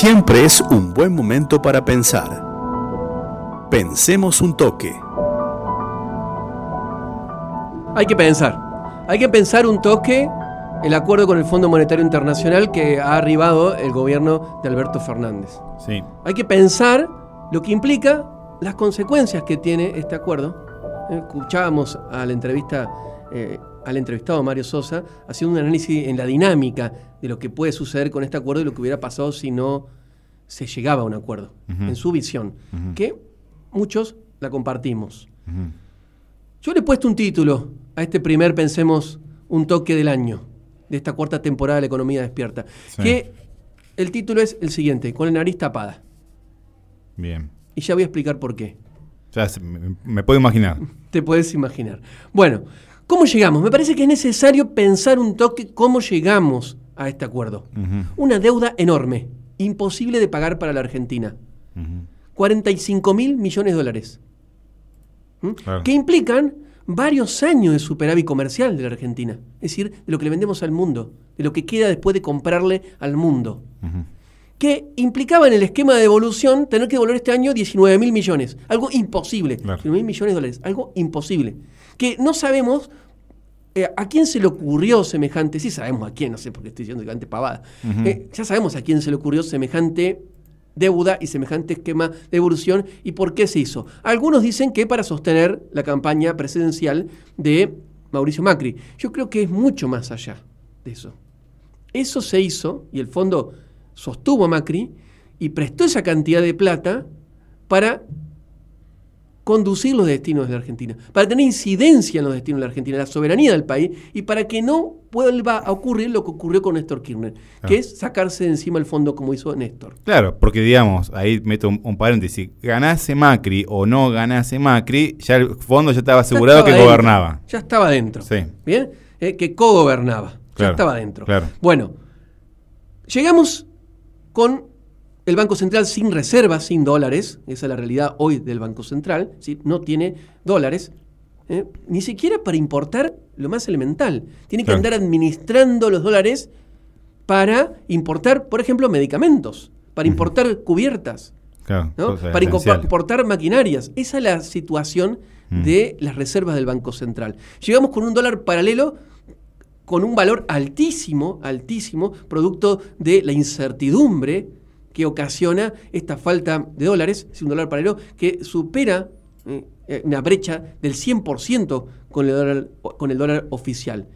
Siempre es un buen momento para pensar. Pensemos un toque. Hay que pensar. Hay que pensar un toque el acuerdo con el Fondo Monetario Internacional que ha arribado el gobierno de Alberto Fernández. Sí. Hay que pensar lo que implica las consecuencias que tiene este acuerdo. Eh, Escuchábamos a la entrevista, eh, al entrevistado Mario Sosa haciendo un análisis en la dinámica de lo que puede suceder con este acuerdo y lo que hubiera pasado si no se llegaba a un acuerdo, en su visión, que muchos la compartimos. Yo le he puesto un título a este primer, pensemos, un toque del año, de esta cuarta temporada de la economía despierta, Sí. que el título es el siguiente, con la nariz tapada. Bien. Y ya voy a explicar por qué. Ya me, me puedo imaginar. Te puedes imaginar. Bueno, ¿cómo llegamos? Me parece que es necesario pensar un toque cómo llegamos a este acuerdo. Una deuda enorme, imposible de pagar para la Argentina. 45 mil millones de dólares. ¿Mm? Claro. Que implican varios años de superávit comercial de la Argentina. Es decir, de lo que le vendemos al mundo, de lo que queda después de comprarle al mundo. Que implicaba en el esquema de devolución tener que devolver este año 19 mil millones. Algo imposible. Claro. 19 mil millones de dólares. Algo imposible. Que no sabemos eh, a quién se le ocurrió semejante. Sí sabemos a quién, no sé por qué estoy diciendo semejante pavada. Eh, ya sabemos a quién se le ocurrió semejante deuda y semejante esquema de devolución y por qué se hizo. Algunos dicen que para sostener la campaña presidencial de Mauricio Macri. Yo creo que es mucho más allá de eso. Eso se hizo y el fondo sostuvo a Macri y prestó esa cantidad de plata para conducir los destinos de la Argentina, para tener incidencia en los destinos de la Argentina, la soberanía del país y para que no vuelva a ocurrir lo que ocurrió con Néstor Kirchner, Ah. que es sacarse de encima el fondo como hizo Néstor. Claro, porque digamos, ahí meto un, un paréntesis, ganase Macri o no ganase Macri, ya el fondo ya estaba asegurado Ya que dentro, gobernaba. Ya estaba dentro. Sí. ¿Bien? Eh, que co-gobernaba. Ya Claro, estaba dentro. claro. Bueno, llegamos con el Banco Central sin reservas, sin dólares. Esa es la realidad hoy del Banco Central. ¿sí? No tiene dólares. ¿eh? Ni siquiera para importar lo más elemental. Tiene que andar administrando los dólares para importar, por ejemplo, medicamentos, para importar cubiertas. Claro, ¿no? cosa para esencial. importar maquinarias. Esa es la situación Mm. de las reservas del Banco Central. Llegamos con un dólar paralelo con un valor altísimo, altísimo, producto de la incertidumbre que ocasiona esta falta de dólares, es un dólar paralelo que supera eh, eh, una brecha del 100% con el dólar, con el dólar oficial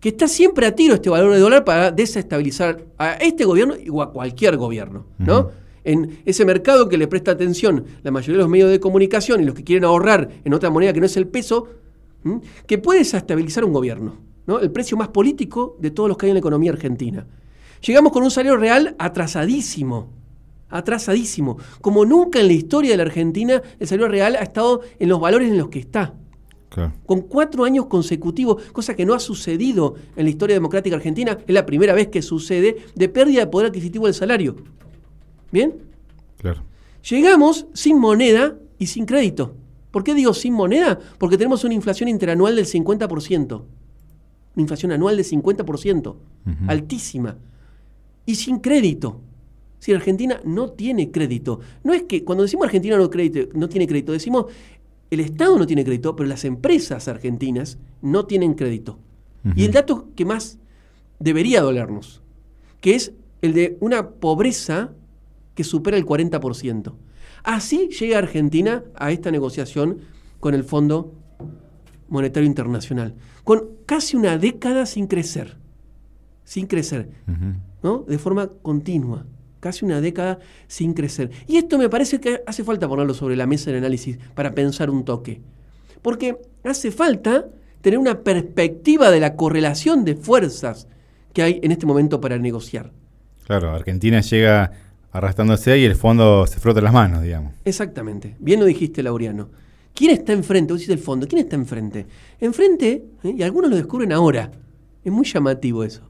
que está siempre a tiro este valor de dólar para desestabilizar a este gobierno o a cualquier gobierno, ¿no? En ese mercado que le presta atención la mayoría de los medios de comunicación y los que quieren ahorrar en otra moneda que no es el peso, ¿m? que puede desestabilizar un gobierno, ¿no? El precio más político de todos los que hay en la economía argentina. Llegamos con un salario real atrasadísimo, atrasadísimo. Como nunca en la historia de la Argentina el salario real ha estado en los valores en los que está Claro. con cuatro años consecutivos, cosa que no ha sucedido en la historia democrática argentina, es la primera vez que sucede, de pérdida de poder adquisitivo del salario. ¿Bien? Claro. Llegamos sin moneda y sin crédito. ¿Por qué digo sin moneda? Porque tenemos una inflación interanual del 50%. Una inflación anual del 50%. Altísima. Y sin crédito. Si Argentina no tiene crédito. No es que cuando decimos Argentina no, crédito, no tiene crédito, decimos el Estado no tiene crédito, pero las empresas argentinas no tienen crédito. Y el dato que más debería dolernos, que es el de una pobreza que supera el 40%. Así llega Argentina a esta negociación con el Fondo Monetario Internacional, con casi una década sin crecer, sin crecer. ¿No? De forma continua, casi una década sin crecer. Y esto me parece que hace falta ponerlo sobre la mesa de análisis para pensar un toque, porque hace falta tener una perspectiva de la correlación de fuerzas que hay en este momento para negociar. Claro, Argentina llega arrastrándose y el fondo se frota las manos, digamos. Exactamente. Bien lo dijiste, Laureano. ¿Quién está enfrente? Vos decís el fondo. ¿Quién está enfrente? Enfrente, ¿eh? y algunos lo descubren ahora. Es muy llamativo eso.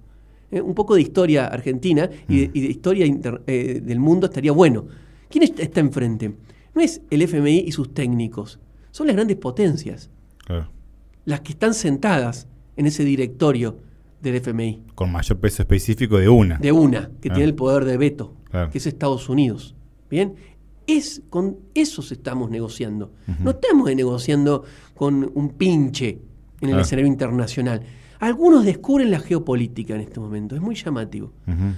¿Eh? Un poco de historia argentina y de, y de historia inter- eh, del mundo estaría bueno. ¿Quién est- está enfrente? No es el FMI y sus técnicos. Son las grandes potencias. Claro. Las que están sentadas en ese directorio del FMI. Con mayor peso específico de una. De una, que tiene el poder de veto. Claro. que es Estados Unidos. Bien, es con esos estamos negociando. No estamos negociando con un pinche en el Claro. escenario internacional. Algunos descubren la geopolítica en este momento, es muy llamativo.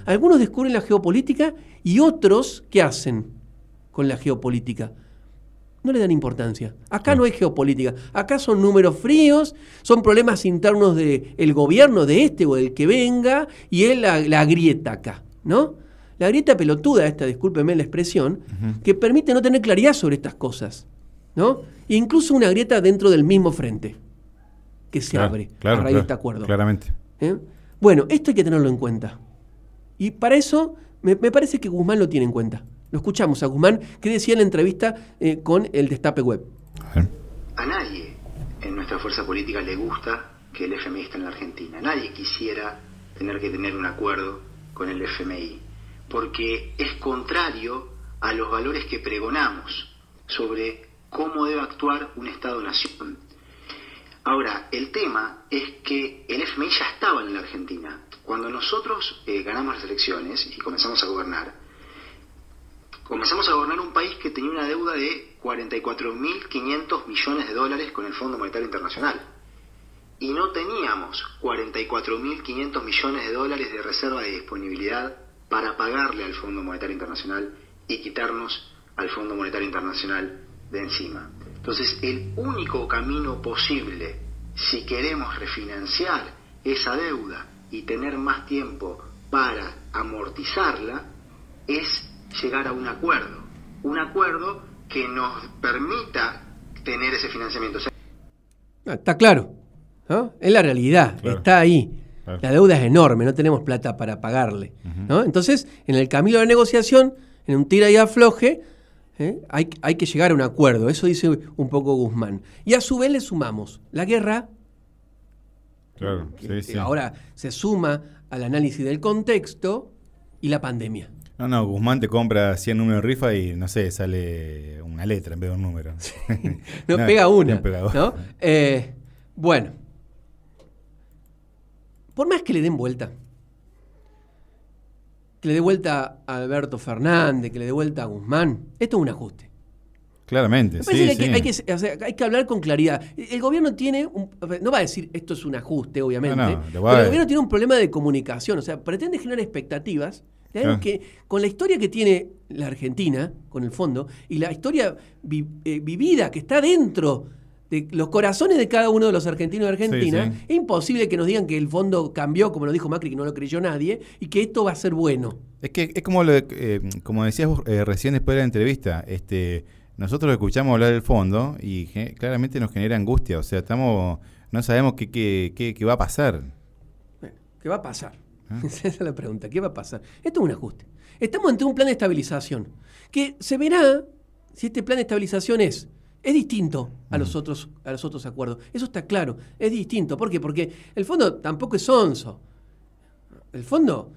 Algunos descubren la geopolítica y otros, ¿qué hacen con la geopolítica? No le dan importancia. Acá no hay geopolítica. Acá son números fríos, son problemas internos del gobierno, de este o del que venga, y es la, la grieta acá, ¿no? La grieta pelotuda, esta, discúlpeme la expresión, que permite no tener claridad sobre estas cosas, ¿no? E incluso una grieta dentro del mismo frente, que se Claro, abre claro, a raíz de este acuerdo. Claramente. ¿Eh? Bueno, esto hay que tenerlo en cuenta. Y para eso me, me parece que Guzmán lo tiene en cuenta. Lo escuchamos a Guzmán, que decía en la entrevista eh, con el Destape Web. A nadie en nuestra fuerza política le gusta que el FMI esté en la Argentina. Nadie quisiera tener que tener un acuerdo con el FMI, porque es contrario a los valores que pregonamos sobre cómo debe actuar un Estado-nación. Ahora, el tema es que el FMI ya estaba en la Argentina. Cuando nosotros eh, ganamos las elecciones y comenzamos a gobernar, comenzamos a gobernar un país que tenía una deuda de 44.500 millones de dólares con el Fondo Monetario Internacional. Y no teníamos 44.500 millones de dólares de reserva de disponibilidad para pagarle al Fondo Monetario Internacional y quitarnos al Fondo Monetario Internacional de encima. Entonces, el único camino posible, si queremos refinanciar esa deuda y tener más tiempo para amortizarla, es llegar a un acuerdo. Un acuerdo que nos permita tener ese financiamiento. O sea, Ah, está claro. ¿no? Es la realidad, Claro. está ahí. Claro. La deuda es enorme, no tenemos plata para pagarle. ¿no? Entonces, en el camino de la negociación, en un tira y afloje, ¿eh? hay, hay que llegar a un acuerdo. Eso dice un poco Guzmán. Y a su vez le sumamos la guerra, Claro, sí, que sí. ahora se suma al análisis del contexto y la pandemia. No, no, Guzmán te compra 100 números de rifa y no sé, sale una letra en vez de un número. No, pega una. no pega ¿no? una. Eh, bueno, por más que le den vuelta, que le dé vuelta a Alberto Fernández, que le dé vuelta a Guzmán, esto es un ajuste. Claramente, Me sí, que, sí. hay, que, hay que- o sea, hay que hablar con claridad. El gobierno tiene, un- no va a decir esto es un ajuste, obviamente, No, no, pero el gobierno tiene un problema de comunicación, o sea, pretende generar expectativas Claro. que con la historia que tiene la Argentina, con el fondo, y la historia vi- eh, vivida que está dentro de los corazones de cada uno de los argentinos de Argentina, Sí, sí. es imposible que nos digan que el fondo cambió, como lo dijo Macri, que no lo creyó nadie, y que esto va a ser bueno. Es que es como lo de- eh, como decías vos, eh, recién después de la entrevista, este nosotros escuchamos hablar del fondo y claramente nos genera angustia, o sea, estamos no sabemos qué, qué, qué- qué va a pasar. Bueno, ¿qué va a pasar? Ah. Esa es la pregunta. ¿Qué va a pasar? Esto es un ajuste. Estamos ante un plan de estabilización que se verá si este plan de estabilización es, es distinto a los, otros, a los otros acuerdos. Eso está claro, es distinto. ¿Por qué? Porque el fondo tampoco es onzo. El fondo,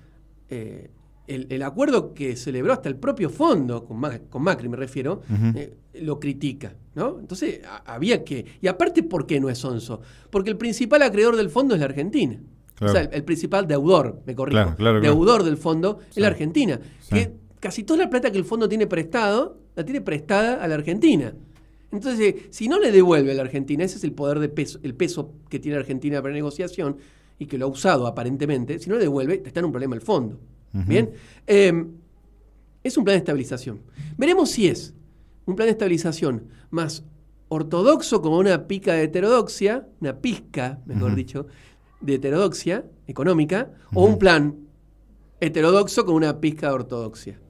eh, el, el acuerdo que celebró hasta el propio fondo, con, Ma- con Macri me refiero, eh, lo critica. ¿no? Entonces a- había que... Y aparte, ¿por qué no es onzo? Porque el principal acreedor del fondo es la Argentina. Claro. O sea, el, el principal deudor, me corrijo, Claro, claro, claro. deudor del fondo es la Argentina. Sí. Que casi toda la plata que el fondo tiene prestado, la tiene prestada a la Argentina. Entonces, eh, si no le devuelve a la Argentina, ese es el poder de peso, el peso que tiene Argentina para negociación y que lo ha usado aparentemente, si no le devuelve, está en un problema el fondo. Bien, Eh, es un plan de estabilización. Veremos si es un plan de estabilización más ortodoxo como una pica de heterodoxia, una pizca, mejor dicho, de heterodoxia económica, o un plan heterodoxo con una pizca de ortodoxia.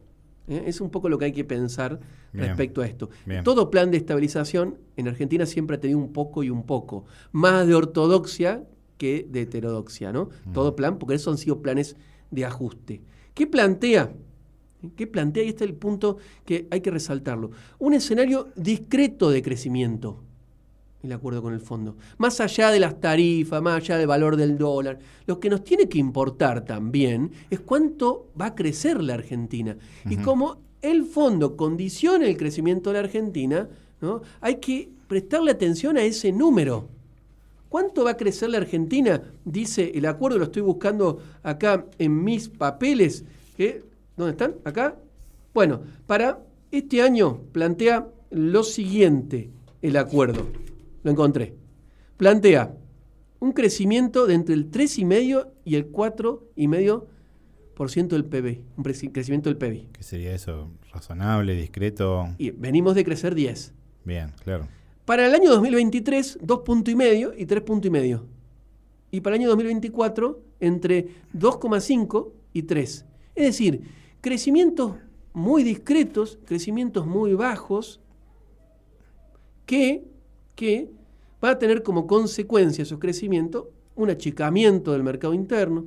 ¿Eh? Es un poco lo que hay que pensar Bien. respecto a esto. Bien. Todo plan de estabilización en Argentina siempre ha tenido un poco y un poco, más de ortodoxia que de heterodoxia, ¿no? Todo plan, porque esos han sido planes de ajuste. ¿Qué plantea? ¿Qué plantea? Y este es el punto que hay que resaltarlo. Un escenario discreto de crecimiento, el acuerdo con el fondo. Más allá de las tarifas, más allá del valor del dólar, lo que nos tiene que importar también es cuánto va a crecer la Argentina. Y cómo el fondo condiciona el crecimiento de la Argentina, ¿no? hay que prestarle atención a ese número. ¿Cuánto va a crecer la Argentina? Dice el acuerdo, lo estoy buscando acá en mis papeles, que ¿Dónde están? ¿Acá? Bueno, para este año plantea lo siguiente el acuerdo. Lo encontré. Plantea un crecimiento de entre el 3,5 y el 4,5% del PBI. Un crecimiento del PBI. ¿Qué sería eso? ¿Razonable, discreto? Y venimos de crecer 10. Bien, claro. Para el año 2023, 2,5 y 3,5. Y para el año 2024, entre 2,5 y 3. Es decir, crecimientos muy discretos, crecimientos muy bajos, que, que va a tener como consecuencia esos crecimientos un achicamiento del mercado interno,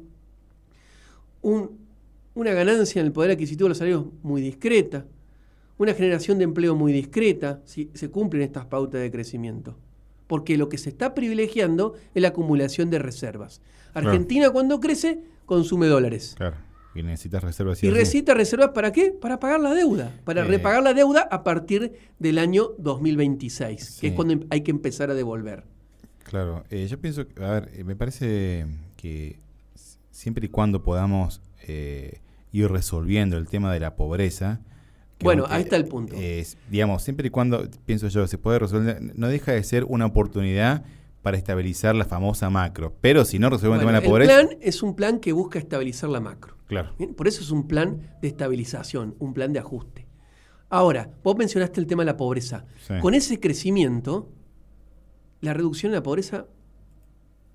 una ganancia en el poder adquisitivo de los salarios muy discreta, una generación de empleo muy discreta si se cumplen estas pautas de crecimiento. Porque lo que se está privilegiando es la acumulación de reservas. Argentina cuando crece consume dólares. Claro. Y necesita reservas. Y, y necesita reservas para qué? Para pagar la deuda. Para repagar la deuda a partir del año 2026, que es cuando em, hay que empezar a devolver. Claro. Eh, yo pienso, a ver, eh, me parece que siempre y cuando podamos eh, ir resolviendo el tema de la pobreza, bueno, ahí está el punto. digamos, siempre y cuando, pienso yo, se puede resolver, no deja de ser una oportunidad para estabilizar la famosa macro. Pero si no resolvemos el tema de la pobreza... El plan es un plan que busca estabilizar la macro. Claro. Por eso es un plan de estabilización, un plan de ajuste. Ahora, vos mencionaste el tema de la pobreza. Con ese crecimiento, la reducción de la pobreza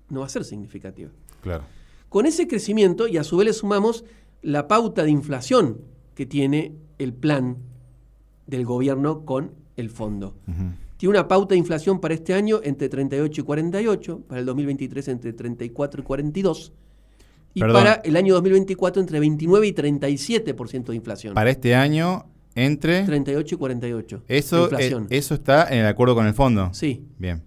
no va a ser significativa. Claro. Con ese crecimiento, y a su vez le sumamos la pauta de inflación que tiene el plan del gobierno con el fondo. Tiene una pauta de inflación para este año entre 38 y 48, para el 2023 entre 34 y 42, y para el año 2024 entre 29 y 37% de inflación. Para este año entre 38 y 48. Eso, eh, eso está en el acuerdo con el fondo. Sí. Bien.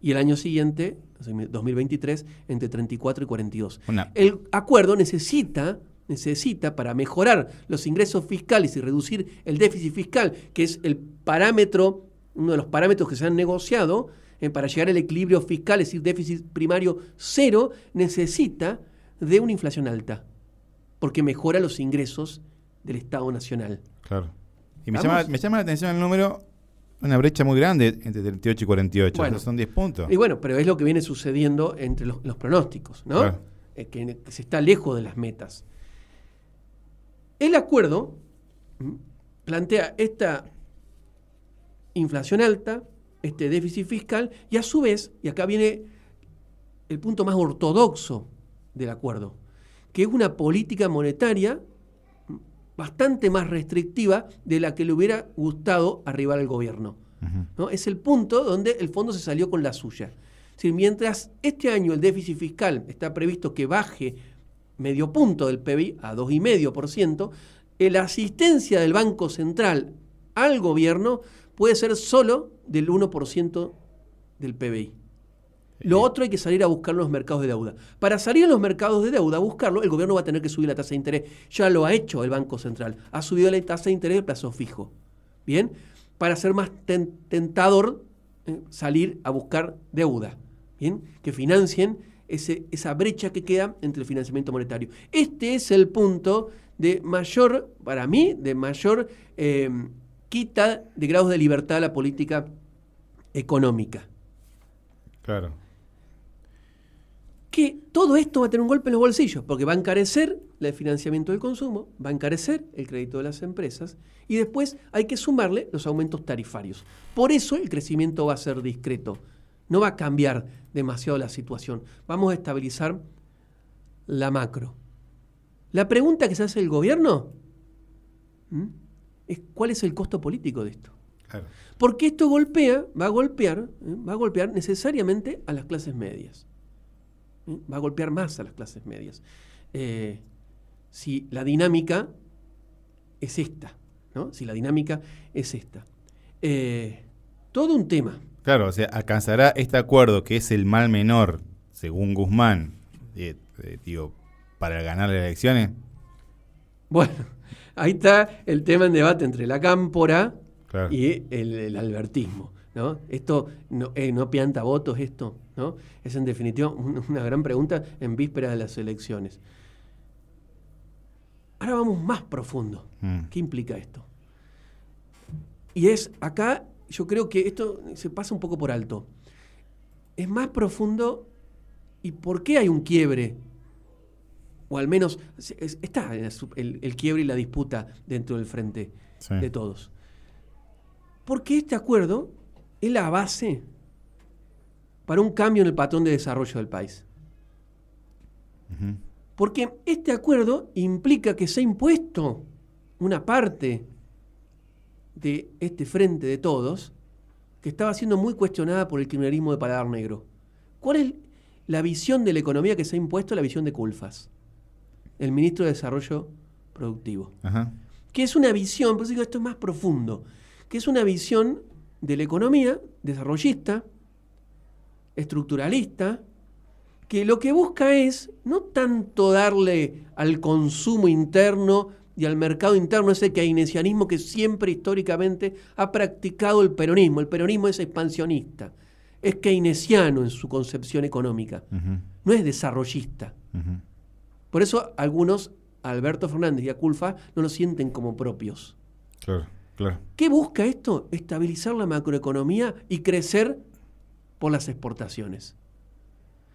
Y el año siguiente, 2023, entre 34 y 42. El acuerdo necesita necesita para mejorar los ingresos fiscales y reducir el déficit fiscal, que es el parámetro, uno de los parámetros que se han negociado eh, para llegar al equilibrio fiscal, es decir, déficit primario cero, necesita de una inflación alta, porque mejora los ingresos del Estado Nacional. Claro. Y me llama, me llama, la atención el número, una brecha muy grande entre 38 y 48, son 10 puntos. Y bueno, pero es lo que viene sucediendo entre los, pronósticos, ¿no? Eh, que se está lejos de las metas. El acuerdo plantea esta inflación alta, este déficit fiscal, y a su vez, y acá viene el punto más ortodoxo del acuerdo, que es una política monetaria bastante más restrictiva de la que le hubiera gustado arribar al gobierno. ¿no? Es el punto donde el fondo se salió con la suya. mientras este año el déficit fiscal está previsto que baje medio punto del PBI a 2,5%, la asistencia del Banco Central al gobierno puede ser solo del 1% del PBI. Lo otro hay que salir a buscar en los mercados de deuda. Para salir en los mercados de deuda a buscarlo, el gobierno va a tener que subir la tasa de interés. Ya lo ha hecho el Banco Central. Ha subido la tasa de interés de plazo fijo. Bien, para ser más tentador eh, salir a buscar deuda. Bien, que financien esa brecha que queda entre el financiamiento monetario. Este es el punto de mayor, para mí, de mayor eh, quita de grados de libertad la política económica. Claro. Que todo esto va a tener un golpe en los bolsillos, porque va a encarecer el financiamiento del consumo, va a encarecer el crédito de las empresas y después hay que sumarle los aumentos tarifarios. Por eso el crecimiento va a ser discreto. No va a cambiar demasiado la situación. Vamos a estabilizar la macro. La pregunta que se hace el gobierno es cuál es el costo político de esto. Porque esto golpea, va a golpear, ¿eh? va a golpear necesariamente a las clases medias. ¿eh? Va a golpear más a las clases medias. Eh, si la dinámica es esta, ¿no? Si la dinámica es esta. todo un tema. Claro, o sea, alcanzará este acuerdo que es el mal menor, según Guzmán, digo, para ganar las elecciones. Bueno, ahí está el tema en debate entre la cámpora y el, albertismo. ¿no? Esto no, eh, no pianta votos, esto, ¿no? Es en definitiva una gran pregunta en víspera de las elecciones. Ahora vamos más profundo. Mm. ¿Qué implica esto? Y es acá, yo creo que esto se pasa un poco por alto. Es más profundo y por qué hay un quiebre. O al menos es- está el, el- el quiebre y la disputa dentro del frente Sí. de todos. Porque este acuerdo es la base para un cambio en el patrón de desarrollo del país. Porque este acuerdo implica que se ha impuesto una parte de este frente de todos que estaba siendo muy cuestionada por el criminalismo de paladar negro. ¿Cuál es la visión de la economía que se ha impuesto? La visión de Culfas, el ministro de Desarrollo Productivo. Ajá. Que es una visión, por eso digo esto es más profundo, que es una visión de la economía desarrollista, estructuralista, que lo que busca es no tanto darle al consumo interno y al mercado interno ese keynesianismo que siempre históricamente ha practicado el peronismo. El peronismo es expansionista, es keynesiano en su concepción económica, no es desarrollista. Por eso algunos, Alberto Fernández y a Culfa, no lo sienten como propios. Claro, claro. ¿Qué busca esto? Estabilizar la macroeconomía y crecer por las exportaciones.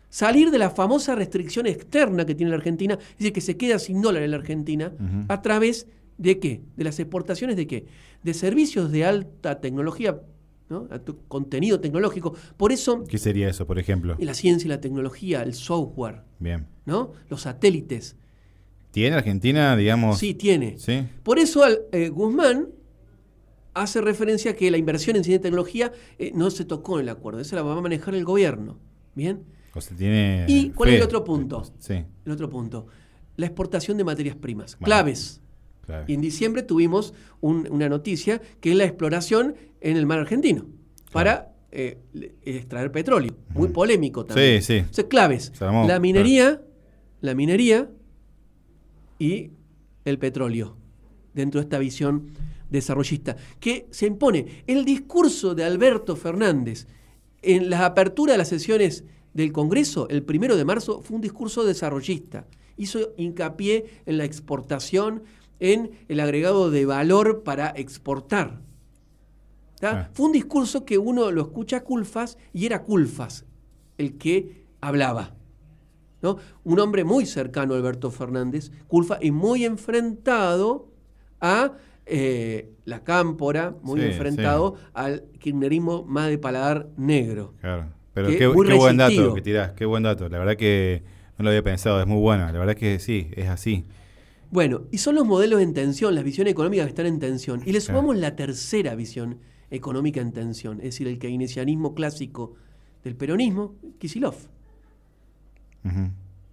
Salir de la famosa restricción externa que tiene la Argentina, es decir, que se queda sin dólar en la Argentina, a través de qué? De las exportaciones de qué? De servicios de alta tecnología, ¿no? Contenido tecnológico. Por eso, ¿Qué sería eso, por ejemplo? la ciencia y la tecnología, el software, Bien. ¿no? Los satélites. ¿Tiene Argentina, digamos? Sí, tiene. Sí. Por eso eh, Guzmán hace referencia a que la inversión en ciencia y tecnología eh, no se tocó en el acuerdo, esa la va a manejar el gobierno. ¿Bien? O sea, tiene. ¿Y cuál es fe. el otro punto? Sí, El otro punto, la exportación de materias primas, Bueno. claves. claro. Y en diciembre tuvimos un- una noticia que es la exploración en el mar argentino para eh, extraer petróleo. Muy polémico también. Sí, sí. Claves. La minería, la minería y el petróleo dentro de esta visión desarrollista que se impone. El discurso de Alberto Fernández en la apertura de las sesiones del Congreso, el primero de marzo, fue un discurso desarrollista. Hizo hincapié en la exportación, en el agregado de valor para exportar. Ah. Fue un discurso que uno lo escucha a Culfas y era Culfas el que hablaba. ¿no? Un hombre muy cercano a Alberto Fernández, Culfa, y muy enfrentado a eh, la cámpora, muy Sí, enfrentado al kirchnerismo más de paladar negro. Claro. Pero qué, qué buen dato que tirás, qué buen dato. La verdad que no lo había pensado, es muy bueno. La verdad que sí, es así. Bueno, y son los modelos en tensión, las visiones económicas que están en tensión. Y le Claro. sumamos la tercera visión económica en tensión, es decir, el keynesianismo clásico del peronismo, Kisilov.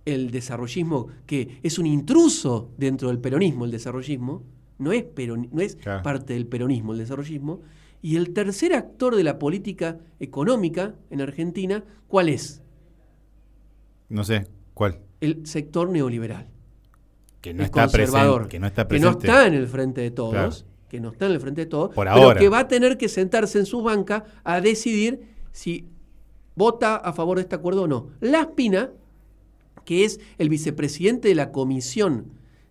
El desarrollismo que es un intruso dentro del peronismo, el desarrollismo, no es, peroni- no es Claro. parte del peronismo, el desarrollismo. Y el tercer actor de la política económica en Argentina, ¿cuál es? No sé, ¿cuál? El sector neoliberal. Que no está presente. Que no está que no presente. está en el frente de todos, Claro. Que no está en el frente de todos, Por pero que va a tener que sentarse en su banca a decidir si vota a favor de este acuerdo o no. Laspina, que es el vicepresidente de la Comisión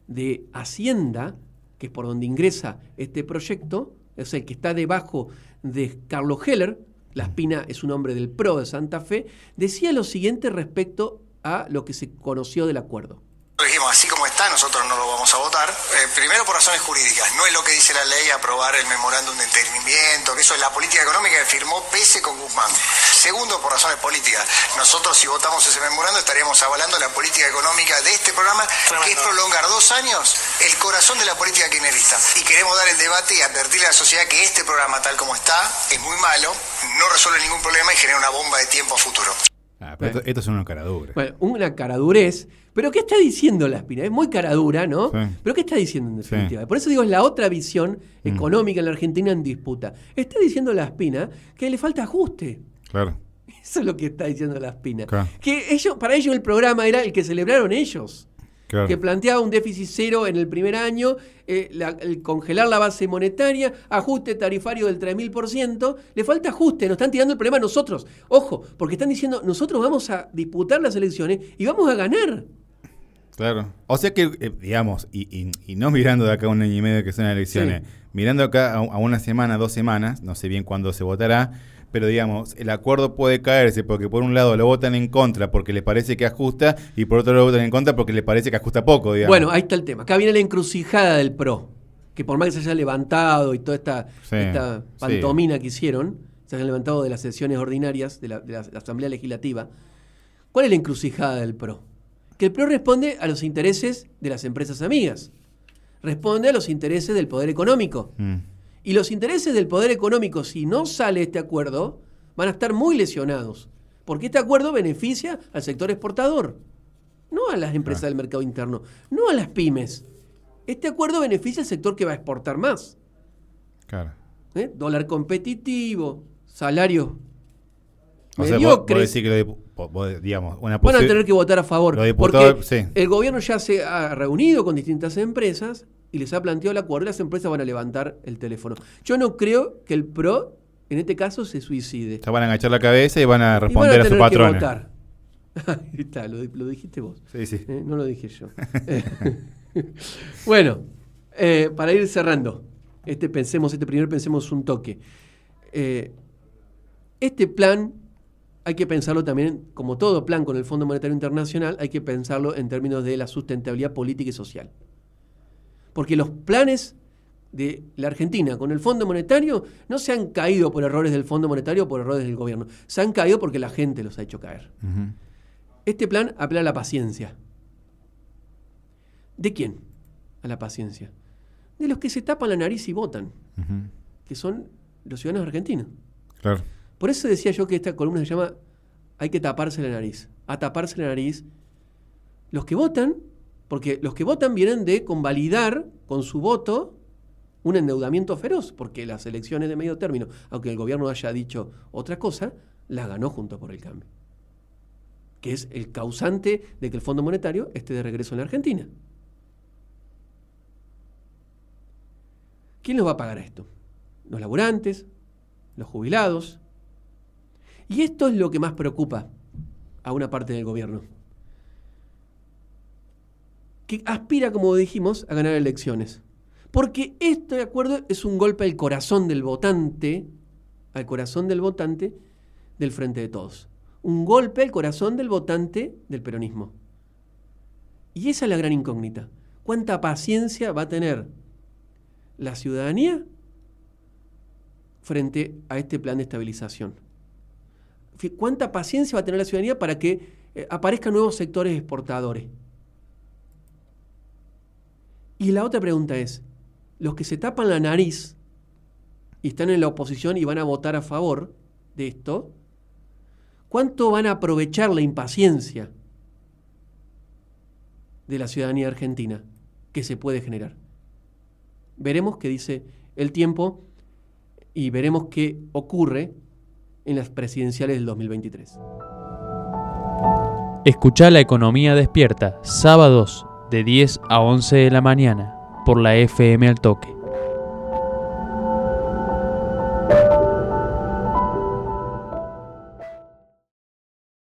de Hacienda, que es por donde ingresa este proyecto, es el que está debajo de Carlos Heller, Laspina es un hombre del PRO de Santa Fe, decía lo siguiente respecto a lo que se conoció del acuerdo. Dijimos, así como está, nosotros no lo vamos a votar. Eh, primero por razones jurídicas. No es lo que dice la ley aprobar el memorándum de entendimiento, que eso es la política económica que firmó Pese con Guzmán. Segundo, por razones políticas. Nosotros, si votamos ese memorándum, estaríamos avalando la política económica de este programa, que es prolongar dos años el corazón de la política kirchnerista. Y queremos dar el debate y advertirle a la sociedad que este programa, tal como está, es muy malo, no resuelve ningún problema y genera una bomba de tiempo a futuro. Ah, pero esto es una caradura. Bueno, una caradurez. Pero ¿qué está diciendo la espina? Es muy caradura, ¿no? Sí. Pero ¿qué está diciendo en Sí. definitiva? Por eso digo, es la otra visión Mm. económica en la Argentina en disputa. Está diciendo la espina que le falta ajuste. Claro. Eso es lo que está diciendo la espina. Claro. Que ellos, para ellos el programa era el que celebraron ellos. Claro. Que planteaba un déficit cero en el primer año, eh, la- el congelar la base monetaria, ajuste tarifario del 3000%. Le falta ajuste, nos están tirando el problema a nosotros. Ojo, porque están diciendo, nosotros vamos a disputar las elecciones y vamos a ganar. Claro. O sea que, eh, digamos, y, y- y no mirando de acá a un año y medio que son las elecciones, Sí. mirando acá a, a una semana, dos semanas, no sé bien cuándo se votará, pero digamos, el acuerdo puede caerse porque por un lado lo votan en contra porque les parece que ajusta y por otro lo votan en contra porque les parece que ajusta poco, digamos. Bueno, ahí está el tema. Acá viene la encrucijada del PRO. Que por más que se haya levantado y toda esta, Sí, esta sí. pantomina que hicieron, se hayan levantado de las sesiones ordinarias de la, de la Asamblea Legislativa, ¿cuál es la encrucijada del PRO? Que el PRO responde a los intereses de las empresas amigas. Responde a los intereses del poder económico. Mm, Y los intereses del poder económico, si no sale este acuerdo, van a estar muy lesionados. Porque este acuerdo beneficia al sector exportador, no a las empresas del mercado interno, no a las pymes. Este acuerdo beneficia al sector que va a exportar más. claro. ¿eh? Dólar competitivo, salarios O sea, vos, vos mediocres. decís que lo de- vos- vos, digamos, una Van a tener que votar a favor. Diputados, porque sí. el gobierno ya se ha reunido con distintas empresas y les ha planteado el acuerdo las empresas van a levantar el teléfono. Yo no creo que el PRO, en este caso, se suicide. Ya van a agachar la cabeza y van a Y van responder a, su patrón. está, lo, lo dijiste vos. Sí, sí. Eh, no lo dije yo. bueno, eh, para ir cerrando, este pensemos, este primer pensemos un toque. Eh, este plan hay que pensarlo también, como todo plan con el Fondo Monetario Internacional, hay que pensarlo en términos de la sustentabilidad política y social. Porque los planes de la Argentina con el Fondo Monetario no se han caído por errores del Fondo Monetario o por errores del gobierno. Se han caído porque la gente los ha hecho caer. Este plan apela a la paciencia. ¿De quién? A la paciencia. De los que se tapan la nariz y votan, que son los ciudadanos argentinos. Claro. Por eso decía yo que esta columna se llama Hay que taparse la nariz. A taparse la nariz. Los que votan, porque los que votan vienen de convalidar con su voto un endeudamiento feroz, porque las elecciones de medio término, aunque el gobierno haya dicho otra cosa, las ganó junto por el cambio. Que es el causante de que el Fondo Monetario esté de regreso en la Argentina. ¿Quién los va a pagar esto? Los laburantes, los jubilados. Y esto es lo que más preocupa a una parte del gobierno. Que aspira, como dijimos, a ganar elecciones. Porque este acuerdo es un golpe al corazón del votante, al corazón del votante del Frente de Todos. Un golpe al corazón del votante del peronismo. Y esa es la gran incógnita. ¿Cuánta paciencia va a tener la ciudadanía frente a este plan de estabilización? ¿Cuánta paciencia va a tener la ciudadanía para que eh, aparezcan nuevos sectores exportadores? Y la otra pregunta es, los que se tapan la nariz y están en la oposición y van a votar a favor de esto, ¿cuánto van a aprovechar la impaciencia de la ciudadanía argentina que se puede generar? Veremos qué dice el tiempo y veremos qué ocurre en las presidenciales del 2023. Escucha La Economía Despierta, sábados de 10 a 11 de la mañana, por la FM al Toque.